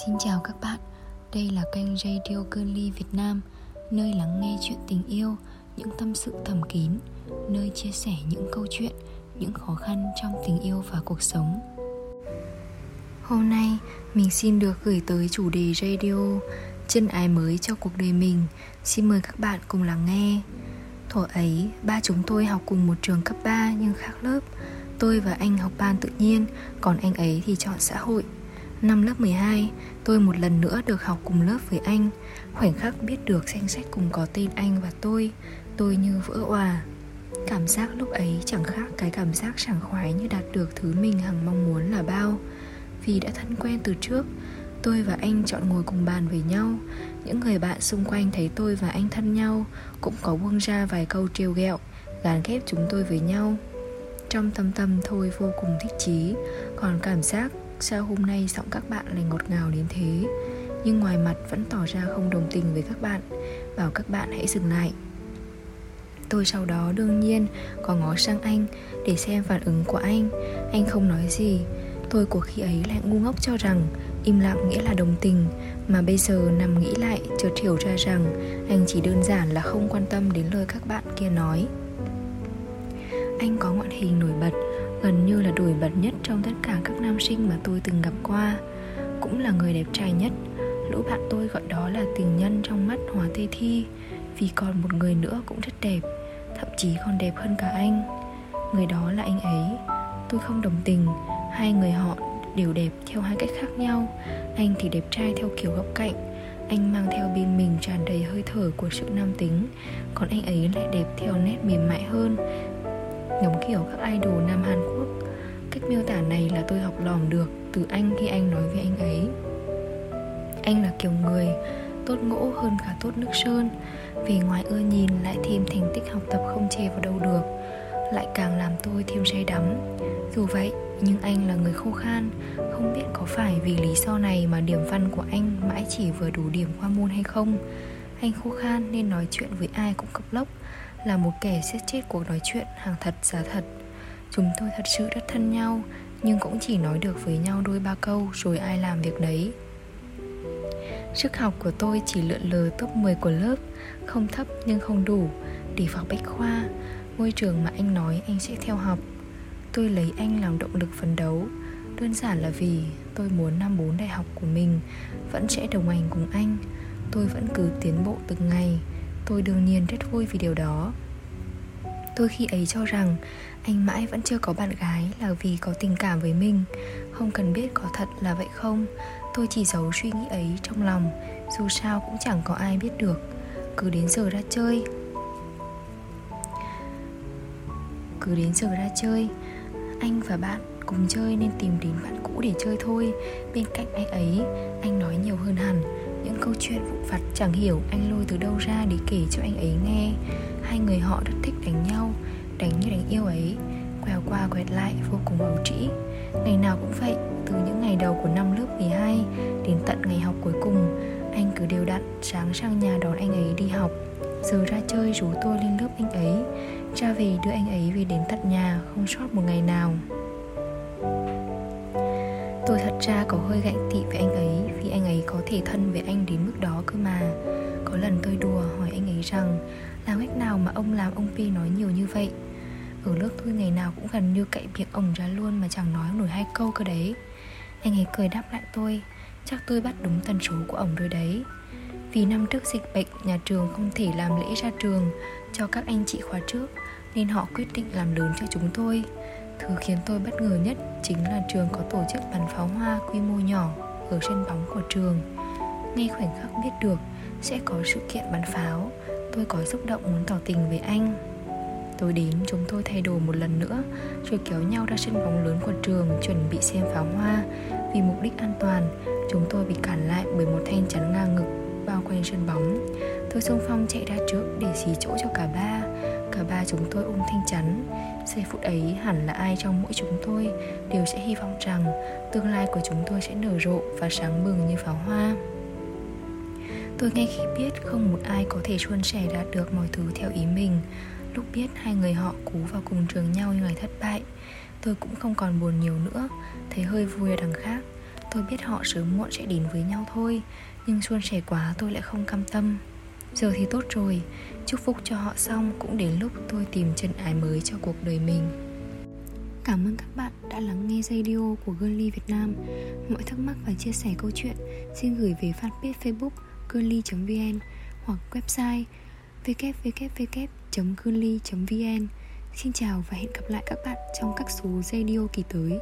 Xin chào các bạn, đây là kênh Radio Girly Việt Nam Nơi lắng nghe chuyện tình yêu, những tâm sự thầm kín Nơi chia sẻ những câu chuyện, những khó khăn trong tình yêu và cuộc sống. Hôm nay mình xin được gửi tới chủ đề radio Chân ái mới cho cuộc đời mình. Xin mời các bạn cùng lắng nghe. Thuở ấy, ba chúng tôi học cùng một trường cấp 3 nhưng khác lớp. Tôi và anh học ban tự nhiên, còn anh ấy thì chọn xã hội. Năm lớp 12, tôi một lần nữa được học cùng lớp với anh. Khoảnh khắc biết được danh sách cùng có tên anh và tôi Tôi như vỡ hòa Cảm giác lúc ấy chẳng khác cái cảm giác sảng khoái như đạt được thứ mình hằng mong muốn là bao. Vì đã thân quen từ trước Tôi và anh chọn ngồi cùng bàn với nhau. Những người bạn xung quanh thấy tôi và anh thân nhau Cũng có buông ra vài câu trêu ghẹo Gán ghép chúng tôi với nhau. Trong tâm tâm thôi vô cùng thích chí Còn cảm giác sao hôm nay giọng các bạn lại ngọt ngào đến thế? Nhưng ngoài mặt vẫn tỏ ra không đồng tình với các bạn. Bảo các bạn hãy dừng lại. Tôi sau đó đương nhiên có ngó sang anh để xem phản ứng của anh. Anh không nói gì. Tôi của khi ấy lại ngu ngốc cho rằng im lặng nghĩa là đồng tình, mà bây giờ nằm nghĩ lại chợt hiểu ra rằng anh chỉ đơn giản là không quan tâm đến lời các bạn kia nói. Anh có ngoại hình nổi bật gần như là đuổi bật nhất trong tất cả các nam sinh mà tôi từng gặp qua. Cũng là người đẹp trai nhất. Lũ bạn tôi gọi đó là tình nhân trong mắt hóa tê thi. Vì còn một người nữa cũng rất đẹp, thậm chí còn đẹp hơn cả anh. Người đó là anh ấy. Tôi không đồng tình. Hai người họ đều đẹp theo hai cách khác nhau. Anh thì đẹp trai theo kiểu góc cạnh. Anh mang theo bên mình tràn đầy hơi thở của sự nam tính. Còn anh ấy lại đẹp theo nét mềm mại hơn giống kiểu các idol nam Hàn Quốc. Cách miêu tả này là tôi học lỏm được từ anh khi anh nói với anh ấy. Anh là kiểu người tốt ngỗ hơn cả tốt nước sơn, Vì ngoài ưa nhìn lại thêm thành tích học tập không chê vào đâu được, Lại càng làm tôi thêm say đắm. Dù vậy, nhưng anh là người khô khan, Không biết có phải vì lý do này mà điểm văn của anh mãi chỉ vừa đủ điểm qua môn hay không. Anh khô khan nên nói chuyện với ai cũng cập lốc là một kẻ xét chết cuộc nói chuyện hàng thật giá thật. Chúng tôi thật sự rất thân nhau, nhưng cũng chỉ nói được với nhau đôi ba câu rồi ai làm việc đấy. Sức học của tôi chỉ lượn lờ top 10 của lớp, Không thấp nhưng không đủ. Để vào bách khoa, Ngôi trường mà anh nói anh sẽ theo học. Tôi lấy anh làm động lực phấn đấu. Đơn giản là vì tôi muốn năm bốn đại học của mình Vẫn sẽ đồng hành cùng anh. Tôi vẫn cứ tiến bộ từng ngày. Tôi đương nhiên rất vui vì điều đó. Tôi khi ấy cho rằng anh mãi vẫn chưa có bạn gái là vì có tình cảm với mình. Không cần biết có thật là vậy không, Tôi chỉ giấu suy nghĩ ấy trong lòng, Dù sao cũng chẳng có ai biết được. Cứ đến giờ ra chơi. Cứ đến giờ ra chơi, Anh và bạn cùng chơi nên tìm đến bạn cũ để chơi thôi. Bên cạnh anh ấy, Anh nói nhiều hơn hẳn. Những câu chuyện vụn vặt chẳng hiểu anh lôi từ đâu ra để kể cho anh ấy nghe. Hai người họ rất thích đánh nhau, Đánh như đánh yêu ấy. Quẹo qua quẹt lại vô cùng ấu trĩ. Ngày nào cũng vậy, Từ những ngày đầu của năm lớp 12 Đến tận ngày học cuối cùng, Anh cứ đều đặn sáng sang nhà đón anh ấy đi học. Giờ ra chơi rủ tôi lên lớp anh ấy. Cha về đưa anh ấy về đến tận nhà, Không sót một ngày nào. Tôi thật ra có hơi gạnh tị với anh ấy, Vì anh ấy có thể thân với anh đến mức đó cơ mà. Có lần tôi đùa hỏi anh ấy rằng, Làm cách nào mà ông làm ông Pi nói nhiều như vậy? Ở lớp tôi ngày nào cũng gần như cậy miệng ông ra luôn Mà chẳng nói nổi hai câu cơ đấy. Anh ấy cười đáp lại tôi, Chắc tôi bắt đúng tần số của ông rồi đấy. Vì năm trước dịch bệnh, Nhà trường không thể làm lễ ra trường Cho các anh chị khóa trước, Nên họ quyết định làm lớn cho chúng tôi. Thứ khiến tôi bất ngờ nhất chính là trường có tổ chức bắn pháo hoa quy mô nhỏ ở sân bóng của trường. Ngay khoảnh khắc biết được sẽ có sự kiện bắn pháo, tôi có xúc động muốn tỏ tình với anh. Tối đến chúng tôi thay đồ một lần nữa Rồi kéo nhau ra sân bóng lớn của trường Chuẩn bị xem pháo hoa Vì mục đích an toàn Chúng tôi bị cản lại bởi một thanh chắn ngang ngực Bao quanh sân bóng Tôi xung phong chạy ra trước để xì chỗ cho cả ba ba chúng tôi ôm thanh chắn. Giây phút ấy hẳn là ai trong mỗi chúng tôi Đều sẽ hy vọng rằng Tương lai của chúng tôi sẽ nở rộ Và sáng bừng như pháo hoa. Tôi ngay khi biết không một ai có thể suôn sẻ đạt được mọi thứ theo ý mình, Lúc biết hai người họ cú vào cùng trường nhau nhưng lại thất bại, Tôi cũng không còn buồn nhiều nữa. Thấy hơi vui ở đằng khác, Tôi biết họ sớm muộn sẽ đến với nhau thôi, Nhưng suôn sẻ quá tôi lại không cam tâm. Giờ thì tốt rồi. Chúc phúc cho họ xong Cũng đến lúc tôi tìm chân ái mới cho cuộc đời mình. Cảm ơn các bạn đã lắng nghe radio của Girly Việt Nam. Mọi thắc mắc và chia sẻ câu chuyện, Xin gửi về fanpage facebook girly.vn Hoặc website www.girly.vn Xin chào và hẹn gặp lại các bạn trong các số radio kỳ tới.